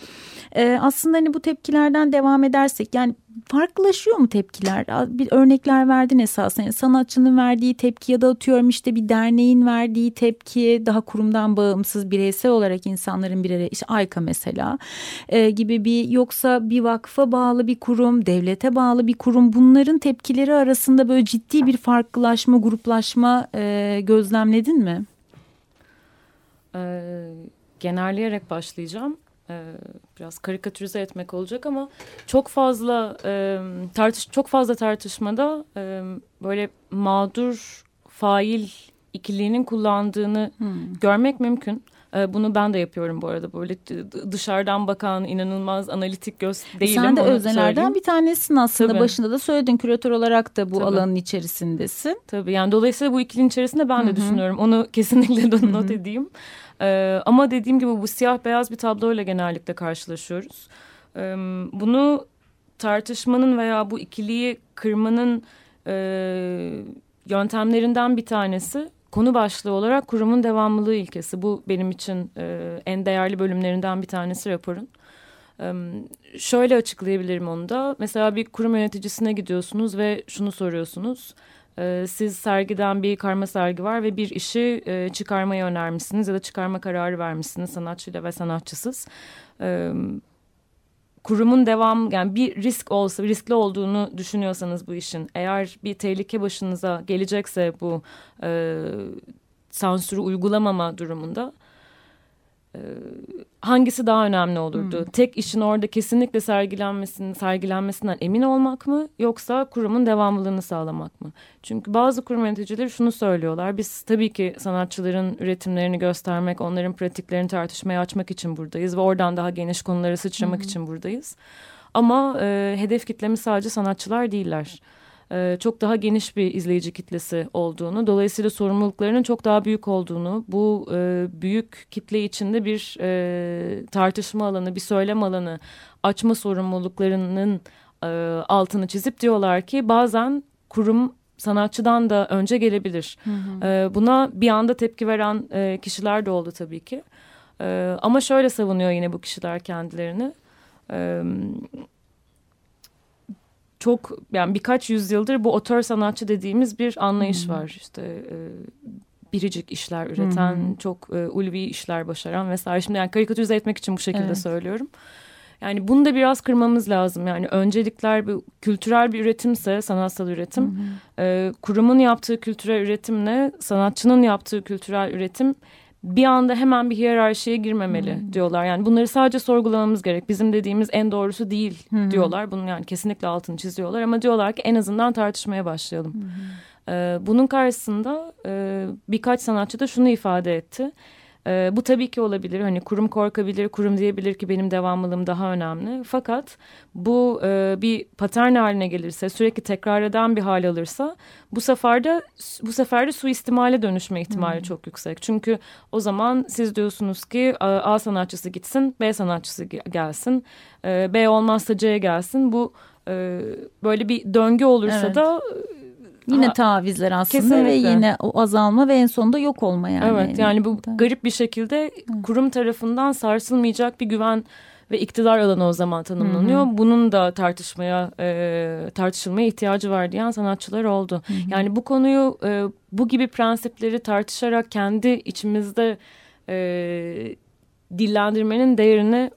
E, aslında hani bu tepkilerden devam edersek yani farklılaşıyor mu tepkiler? Bir örnekler verdin esasında. Yani sanatçının verdiği tepki ya da atıyorum işte bir derneğin verdiği tepki daha kurumdan bağımsız bireysel olarak insanların bir araya işte AYKA mesela e, gibi bir yoksa bir vakfa bağlı bir kurum, devlete bağlı bir kurum bunların tepkileri arasında böyle ciddi bir farklılaşma, gruplaşma e, gözlemledin mi? E, genelleyerek başlayacağım e, biraz karikatürize etmek olacak ama çok fazla e, tartış çok fazla tartışmada e, böyle mağdur fail ikiliğinin kullandığını hmm. görmek mümkün. E, bunu ben de yapıyorum bu arada böyle dışarıdan bakan inanılmaz analitik göz değilim. Sen de öznelerden bir tanesin aslında Tabii. başında da söyledin küratör olarak da bu Tabii. alanın içerisindesin. Tabii yani dolayısıyla bu ikilinin içerisinde ben de Hı -hı. düşünüyorum onu kesinlikle not edeyim. Ee, ama dediğim gibi bu siyah beyaz bir tabloyla genellikle karşılaşıyoruz. Ee, bunu tartışmanın veya bu ikiliyi kırmanın e, yöntemlerinden bir tanesi konu başlığı olarak kurumun devamlılığı ilkesi. Bu benim için e, en değerli bölümlerinden bir tanesi raporun. E, şöyle açıklayabilirim onu da. Mesela bir kurum yöneticisine gidiyorsunuz ve şunu soruyorsunuz. E, siz sergiden bir karma sergi var ve bir işi e, çıkarmayı önermişsiniz ya da çıkarma kararı vermişsiniz sanatçıyla ve sanatçısız. E, kurumun devam yani bir risk olsa riskli olduğunu düşünüyorsanız bu işin eğer bir tehlike başınıza gelecekse bu e, sansürü uygulamama durumunda hangisi daha önemli olurdu? Hmm. Tek işin orada kesinlikle sergilenmesinin sergilenmesinden emin olmak mı yoksa kurumun devamlılığını sağlamak mı? Çünkü bazı kurum yöneticileri şunu söylüyorlar. Biz tabii ki sanatçıların üretimlerini göstermek, onların pratiklerini tartışmaya açmak için buradayız ve oradan daha geniş konulara sıçramak hmm. için buradayız. Ama e, hedef kitlemiz sadece sanatçılar değiller e, çok daha geniş bir izleyici kitlesi olduğunu, dolayısıyla sorumluluklarının çok daha büyük olduğunu, bu e, büyük kitle içinde bir e, tartışma alanı, bir söylem alanı açma sorumluluklarının e, altını çizip diyorlar ki bazen kurum sanatçıdan da önce gelebilir. Hı hı. E, buna bir anda tepki veren e, kişiler de oldu tabii ki. E, ama şöyle savunuyor yine bu kişiler kendilerini. E, çok yani birkaç yüzyıldır bu otör sanatçı dediğimiz bir anlayış hmm. var. İşte e, biricik işler üreten, hmm. çok e, ulvi işler başaran vesaire. Şimdi yani karikatürize etmek için bu şekilde evet. söylüyorum. Yani bunu da biraz kırmamız lazım. Yani öncelikler bir kültürel bir üretimse sanatsal üretim, hı E, kurumun yaptığı kültürel üretimle sanatçının yaptığı kültürel üretim bir anda hemen bir hiyerarşiye girmemeli hmm. diyorlar. Yani bunları sadece sorgulamamız gerek. Bizim dediğimiz en doğrusu değil hmm. diyorlar. Bunun yani kesinlikle altını çiziyorlar ama diyorlar ki en azından tartışmaya başlayalım. Hmm. Ee, bunun karşısında e, birkaç sanatçı da şunu ifade etti. E, bu tabii ki olabilir. Hani kurum korkabilir, kurum diyebilir ki benim devamlılığım daha önemli. Fakat bu e, bir patern haline gelirse, sürekli tekrar eden bir hal alırsa bu sefer de bu sefer de suistimale dönüşme ihtimali hmm. çok yüksek. Çünkü o zaman siz diyorsunuz ki A sanatçısı gitsin, B sanatçısı gelsin. E, B olmazsa C gelsin. Bu e, böyle bir döngü olursa evet. da Yine tavizler aslında Kesinlikle. ve yine o azalma ve en sonunda yok olma yani. Evet yani bu garip bir şekilde kurum tarafından sarsılmayacak bir güven ve iktidar alanı o zaman tanımlanıyor. Hı hı. Bunun da tartışmaya e, tartışılmaya ihtiyacı var diyen sanatçılar oldu. Hı hı. Yani bu konuyu e, bu gibi prensipleri tartışarak kendi içimizde e, dillendirmenin değerini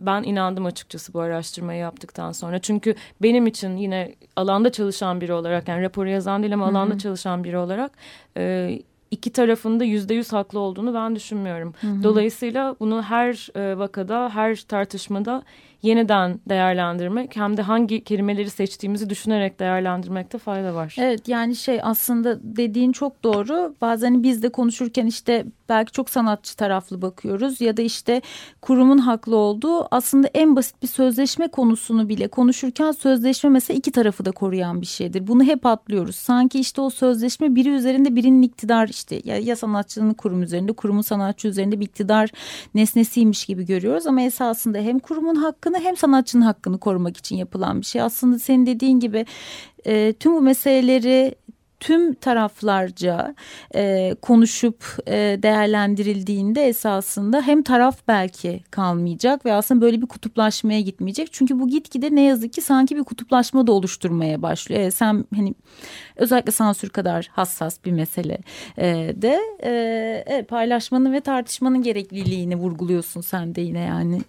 ben inandım açıkçası bu araştırmayı yaptıktan sonra. Çünkü benim için yine alanda çalışan biri olarak yani raporu yazan değil ama alanda Hı -hı. çalışan biri olarak e, iki tarafında yüzde yüz haklı olduğunu ben düşünmüyorum. Dolayısıyla bunu her e, vakada, her tartışmada yeniden değerlendirmek hem de hangi kelimeleri seçtiğimizi düşünerek değerlendirmekte fayda var. Evet yani şey aslında dediğin çok doğru. Bazen biz de konuşurken işte belki çok sanatçı taraflı bakıyoruz ya da işte kurumun haklı olduğu aslında en basit bir sözleşme konusunu bile konuşurken sözleşme mesela iki tarafı da koruyan bir şeydir. Bunu hep atlıyoruz. Sanki işte o sözleşme biri üzerinde birinin iktidar işte ya, ya sanatçının kurum üzerinde kurumun sanatçı üzerinde bir iktidar nesnesiymiş gibi görüyoruz ama esasında hem kurumun hakkını hem sanatçının hakkını korumak için yapılan bir şey. Aslında senin dediğin gibi e, tüm bu meseleleri tüm taraflarca e, konuşup e, değerlendirildiğinde esasında hem taraf belki kalmayacak ve aslında böyle bir kutuplaşmaya gitmeyecek. Çünkü bu gitgide ne yazık ki sanki bir kutuplaşma da oluşturmaya başlıyor. E, sen hani özellikle sansür kadar hassas bir mesele e, de e, evet, paylaşmanın ve tartışmanın gerekliliğini vurguluyorsun sen de yine yani.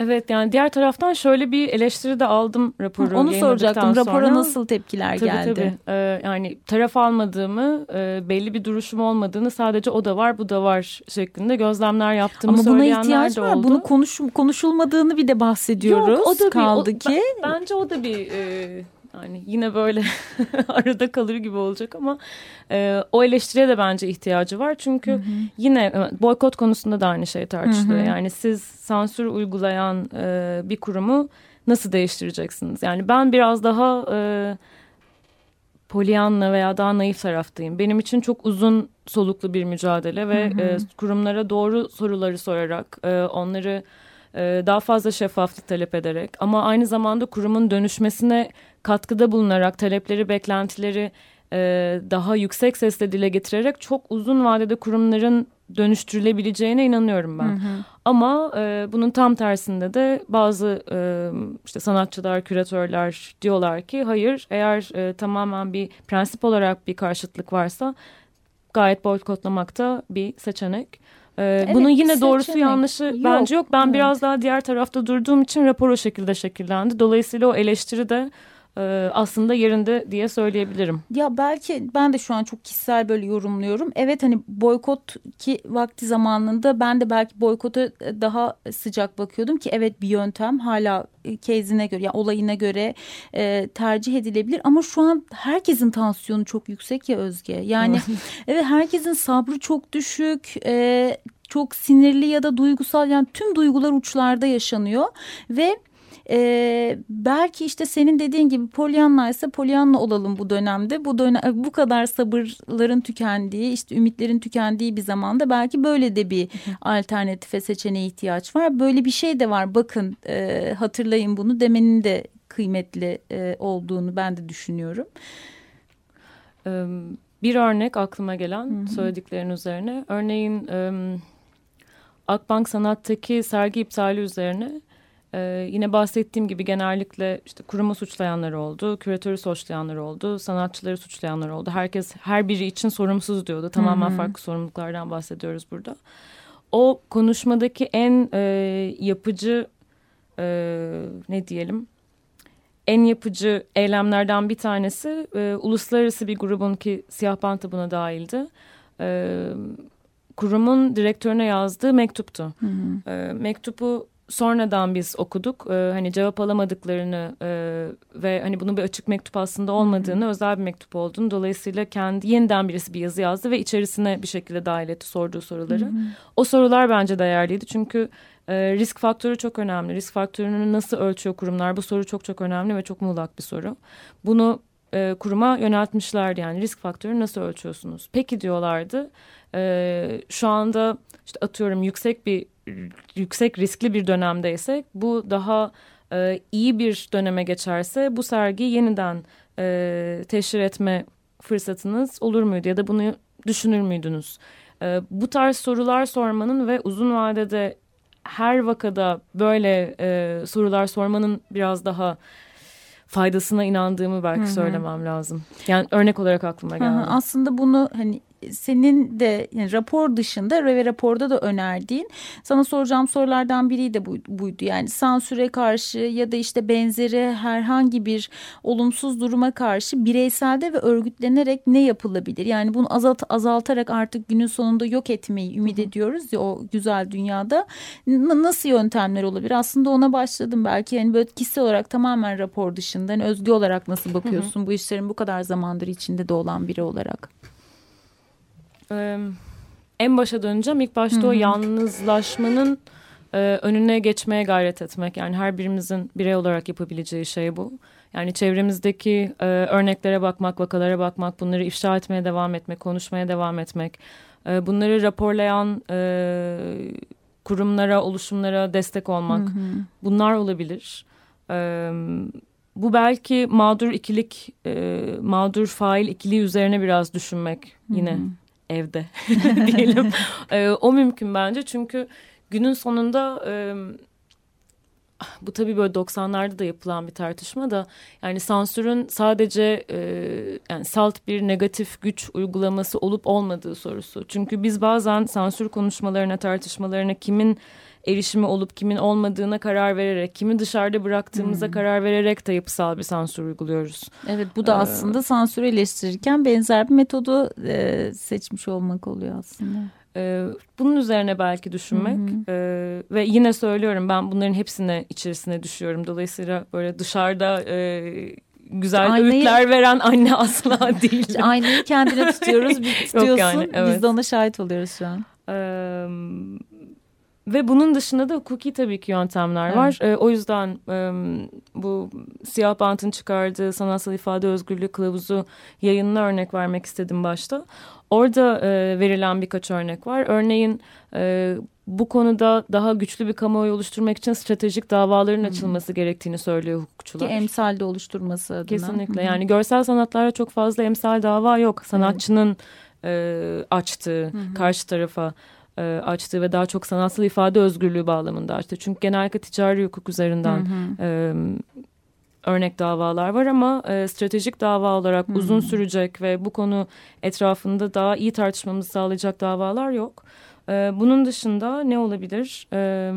Evet yani diğer taraftan şöyle bir eleştiri de aldım raporu Onu soracaktım. yayınladıktan Rapora sonra. nasıl tepkiler Tabii geldi? tabii. Ee, yani taraf almadığımı, e, belli bir duruşum olmadığını sadece o da var, bu da var şeklinde gözlemler yaptığımı Ama buna ihtiyaç var. oldu. Bunu konuş, konuşulmadığını bir de bahsediyoruz. Yok, o da bir- Kaldı o- ki. ben- bence o da bir e, yani yine böyle arada kalır gibi olacak ama e, o eleştiriye de bence ihtiyacı var. Çünkü yine e, boykot konusunda da aynı şey tartışılıyor. Hı hı. Yani siz sansür uygulayan e, bir kurumu nasıl değiştireceksiniz? Yani ben biraz daha e, Pollyanna veya daha naif taraftayım. Benim için çok uzun soluklu bir mücadele ve Hı hı. e, kurumlara doğru soruları sorarak e, onları e, daha fazla şeffaflık talep ederek ama aynı zamanda kurumun dönüşmesine katkıda bulunarak talepleri, beklentileri e, daha yüksek sesle dile getirerek çok uzun vadede kurumların dönüştürülebileceğine inanıyorum ben. Ama e, bunun tam tersinde de bazı e, işte sanatçılar, küratörler diyorlar ki hayır eğer e, tamamen bir prensip olarak bir karşıtlık varsa gayet boykotlamak da bir seçenek. E, Evet, bunun yine doğrusu seçenek. yanlışı Yok, bence yok. Ben evet. biraz daha diğer tarafta durduğum için rapor o şekilde şekillendi. Dolayısıyla o eleştiri de e, aslında yerinde diye söyleyebilirim. Ya belki ben de şu an çok kişisel böyle yorumluyorum. Evet hani boykot ki vakti zamanında ben de belki boykota daha sıcak bakıyordum ki evet bir yöntem hala kezine göre yani olayına göre e, tercih edilebilir ama şu an herkesin tansiyonu çok yüksek ya Özge. Yani evet herkesin sabrı çok düşük. E, çok sinirli ya da duygusal yani tüm duygular uçlarda yaşanıyor ve e, belki işte senin dediğin gibi Pollyanna ise Pollyanna olalım bu dönemde. Bu dönem bu kadar sabırların tükendiği, işte ümitlerin tükendiği bir zamanda belki böyle de bir alternatife seçeneğe ihtiyaç var. Böyle bir şey de var. Bakın e, hatırlayın bunu demenin de kıymetli e, olduğunu ben de düşünüyorum. Bir örnek aklıma gelen söylediklerin üzerine. Örneğin Akbank Sanat'taki sergi iptali üzerine ee, yine bahsettiğim gibi genellikle işte kurumu suçlayanlar oldu, küratörü suçlayanlar oldu, sanatçıları suçlayanlar oldu. Herkes her biri için sorumsuz diyordu. Tamamen farklı sorumluluklardan bahsediyoruz burada. O konuşmadaki en e, yapıcı e, ne diyelim en yapıcı eylemlerden bir tanesi e, uluslararası bir grubun ki Siyah Banta buna dahildi. E, kurumun direktörüne yazdığı mektuptu. E, mektubu sonradan biz okuduk. Ee, hani cevap alamadıklarını e, ve hani bunun bir açık mektup aslında olmadığını, özel bir mektup olduğunu dolayısıyla kendi yeniden birisi bir yazı yazdı ve içerisine bir şekilde dahil etti sorduğu soruları. O sorular bence değerliydi çünkü e, risk faktörü çok önemli. Risk faktörünü nasıl ölçüyor kurumlar? Bu soru çok çok önemli ve çok muğlak bir soru. Bunu e, kuruma yöneltmişlerdi yani risk faktörü nasıl ölçüyorsunuz? Peki diyorlardı. E, şu anda işte atıyorum yüksek bir yüksek riskli bir dönemdeysek bu daha e, iyi bir döneme geçerse bu sergiyi yeniden e, teşhir etme fırsatınız olur muydu ya da bunu düşünür müydünüz? E, bu tarz sorular sormanın ve uzun vadede her vakada böyle e, sorular sormanın biraz daha faydasına inandığımı belki Hı hı. söylemem lazım. Yani örnek olarak aklıma geldi. Aha, aslında bunu hani senin de yani rapor dışında ve raporda da önerdiğin sana soracağım sorulardan biri de bu, buydu. Yani sansüre karşı ya da işte benzeri herhangi bir olumsuz duruma karşı bireyselde ve örgütlenerek ne yapılabilir? Yani bunu azalt, azaltarak artık günün sonunda yok etmeyi ümit ediyoruz ya o güzel dünyada. N- nasıl yöntemler olabilir? Aslında ona başladım belki yani böyle kişisel olarak tamamen rapor dışında yani özgü olarak nasıl bakıyorsun bu işlerin bu kadar zamandır içinde de olan biri olarak? Ee, en başa döneceğim. İlk başta o yalnızlaşmanın e, önüne geçmeye gayret etmek. Yani her birimizin birey olarak yapabileceği şey bu. Yani çevremizdeki e, örneklere bakmak, vakalara bakmak, bunları ifşa etmeye devam etmek, konuşmaya devam etmek. E, bunları raporlayan e, kurumlara, oluşumlara destek olmak. Bunlar olabilir. E, bu belki mağdur ikilik, e, mağdur fail ikiliği üzerine biraz düşünmek yine evde diyelim. E, o mümkün bence çünkü günün sonunda e, bu tabii böyle 90'larda da yapılan bir tartışma da yani sansürün sadece e, yani salt bir negatif güç uygulaması olup olmadığı sorusu. Çünkü biz bazen sansür konuşmalarına, tartışmalarına kimin erişimi olup kimin olmadığına karar vererek, kimi dışarıda bıraktığımıza karar vererek de yapısal bir sansür uyguluyoruz. Evet bu da Ee, aslında sansürü eleştirirken benzer bir metodu e, seçmiş olmak oluyor aslında. Ee, bunun üzerine belki düşünmek Ee, ve yine söylüyorum ben bunların hepsine içerisine düşüyorum. Dolayısıyla böyle dışarıda e, güzel Aynayı- öğütler veren anne asla değil. İşte aynayı kendine tutuyoruz, bir tutuyorsun. yani, evet. Biz de ona şahit oluyoruz şu an. Ee, ve bunun dışında da hukuki tabii ki yöntemler var. Ee, o yüzden e, bu siyah bantın çıkardığı sanatsal ifade özgürlüğü kılavuzu yayınına örnek vermek istedim başta. Orada e, verilen birkaç örnek var. Örneğin e, bu konuda daha güçlü bir kamuoyu oluşturmak için stratejik davaların açılması gerektiğini söylüyor Ki hukukçular. emsal de oluşturması adına. Kesinlikle Hı hı. yani görsel sanatlarda çok fazla emsal dava yok. Sanatçının e, açtığı, karşı tarafa e, açtığı ve daha çok sanatsal ifade özgürlüğü bağlamında açtığı. Çünkü genellikle ticari hukuk üzerinden e, örnek davalar var ama e, stratejik dava olarak uzun sürecek ve bu konu etrafında daha iyi tartışmamızı sağlayacak davalar yok. E, bunun dışında ne olabilir? E,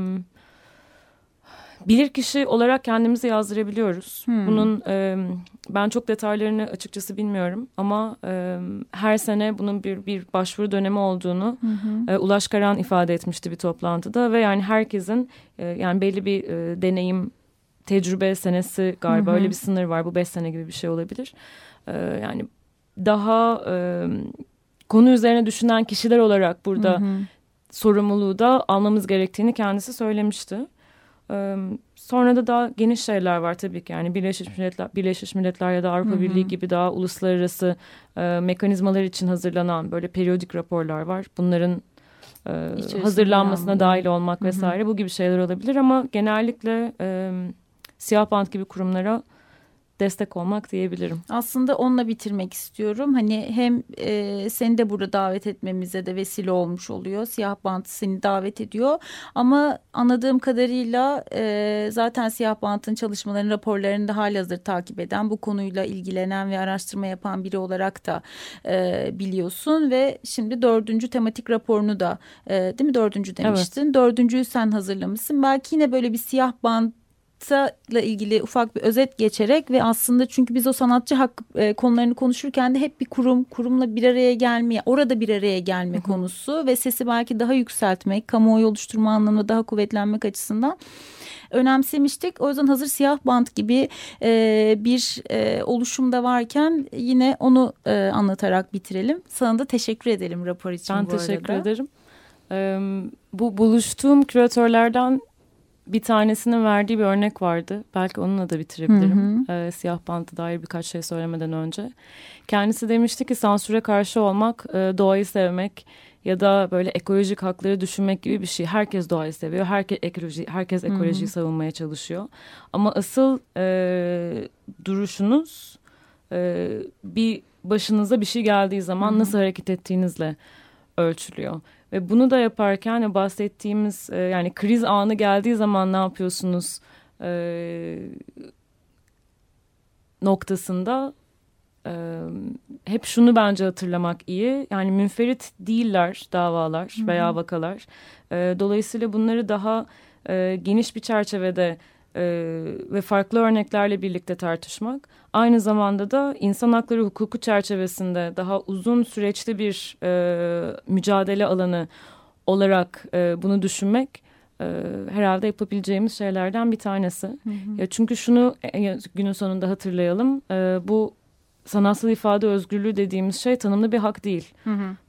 bilirkişi olarak kendimizi yazdırabiliyoruz. Bunun e, ben çok detaylarını açıkçası bilmiyorum ama e, her sene bunun bir bir başvuru dönemi olduğunu e, Ulaş Karan ifade etmişti bir toplantıda ve yani herkesin e, yani belli bir e, deneyim tecrübe senesi galiba öyle bir sınır var bu beş sene gibi bir şey olabilir. E, yani daha e, konu üzerine düşünen kişiler olarak burada sorumluluğu da almamız gerektiğini kendisi söylemişti. Ee, Sonra da daha geniş şeyler var tabii ki. Yani Birleşmiş Milletler, Birleşmiş Milletler ya da Avrupa Birliği gibi daha uluslararası e, mekanizmalar için hazırlanan böyle periyodik raporlar var. Bunların e, İçerisinde hazırlanmasına yani. dahil olmak vesaire bu gibi şeyler olabilir ama genellikle e, siyah bant gibi kurumlara destek olmak diyebilirim. Aslında onunla bitirmek istiyorum. Hani hem e, seni de burada davet etmemize de vesile olmuş oluyor. Siyah Bant seni davet ediyor. Ama anladığım kadarıyla e, zaten Siyah Bant'ın çalışmalarını, raporlarını da halihazır takip eden, bu konuyla ilgilenen ve araştırma yapan biri olarak da e, biliyorsun. Ve şimdi dördüncü tematik raporunu da e, değil mi dördüncü demiştin. Dördüncüyü sen hazırlamışsın. Belki yine böyle bir Siyah Bant ile ilgili ufak bir özet geçerek ve aslında çünkü biz o sanatçı hakkı e, konularını konuşurken de hep bir kurum kurumla bir araya gelmeye orada bir araya gelme konusu ve sesi belki daha yükseltmek kamuoyu oluşturma anlamında daha kuvvetlenmek açısından önemsemiştik. O yüzden hazır siyah bant gibi e, bir e, oluşumda varken yine onu e, anlatarak bitirelim. Sana da teşekkür edelim rapor için Ben bu teşekkür arada. ederim. Ee, bu buluştuğum küratörlerden bir tanesinin verdiği bir örnek vardı. Belki onunla da bitirebilirim. Ee, siyah bantı dair birkaç şey söylemeden önce. Kendisi demişti ki sansüre karşı olmak, e, doğayı sevmek ya da böyle ekolojik hakları düşünmek gibi bir şey. Herkes doğayı seviyor. Herkes ekoloji, herkes ekolojiyi savunmaya çalışıyor. Ama asıl e, duruşunuz e, bir başınıza bir şey geldiği zaman nasıl hareket ettiğinizle ölçülüyor. Ve bunu da yaparken bahsettiğimiz e, yani kriz anı geldiği zaman ne yapıyorsunuz e, noktasında e, hep şunu bence hatırlamak iyi. Yani münferit değiller davalar veya vakalar. E, dolayısıyla bunları daha e, geniş bir çerçevede e, ve farklı örneklerle birlikte tartışmak. Aynı zamanda da insan hakları hukuku çerçevesinde daha uzun süreçli bir e, mücadele alanı olarak e, bunu düşünmek e, herhalde yapabileceğimiz şeylerden bir tanesi. Ya çünkü şunu e, günün sonunda hatırlayalım. E, bu sanatsal ifade özgürlüğü dediğimiz şey tanımlı bir hak değil.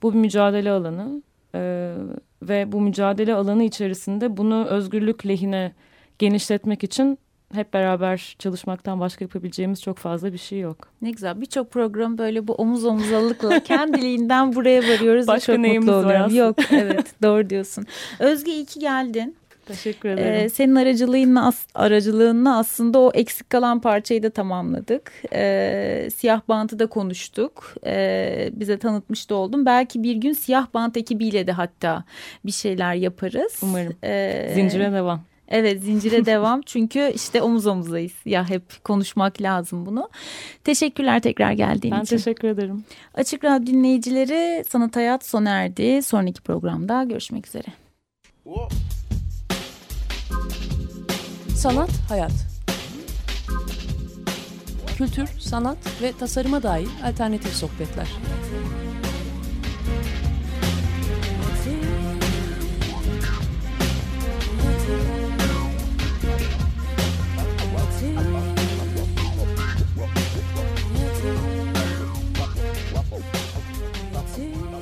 Bu bir mücadele alanı e, ve bu mücadele alanı içerisinde bunu özgürlük lehine genişletmek için hep beraber çalışmaktan başka yapabileceğimiz çok fazla bir şey yok. Ne güzel birçok program böyle bu omuz omuzalıkla kendiliğinden buraya varıyoruz. Başka çok neyimiz mutlu var aslında? Yok evet doğru diyorsun. Özge iyi ki geldin. Teşekkür ederim. Ee, senin aracılığınla, aracılığınla aslında o eksik kalan parçayı da tamamladık. Ee, siyah bantı da konuştuk. Ee, bize tanıtmış da oldum. Belki bir gün siyah bant ekibiyle de hatta bir şeyler yaparız. Umarım. Ee, Zincire devam. Evet zincire devam çünkü işte omuz omuzayız. Ya hep konuşmak lazım bunu. Teşekkürler tekrar geldiğin Ben için. teşekkür ederim. Açık Radyo dinleyicileri Sanat Hayat sona erdi. Sonraki programda görüşmek üzere. Sanat, hayat. Kültür, sanat ve tasarıma dair alternatif sohbetler.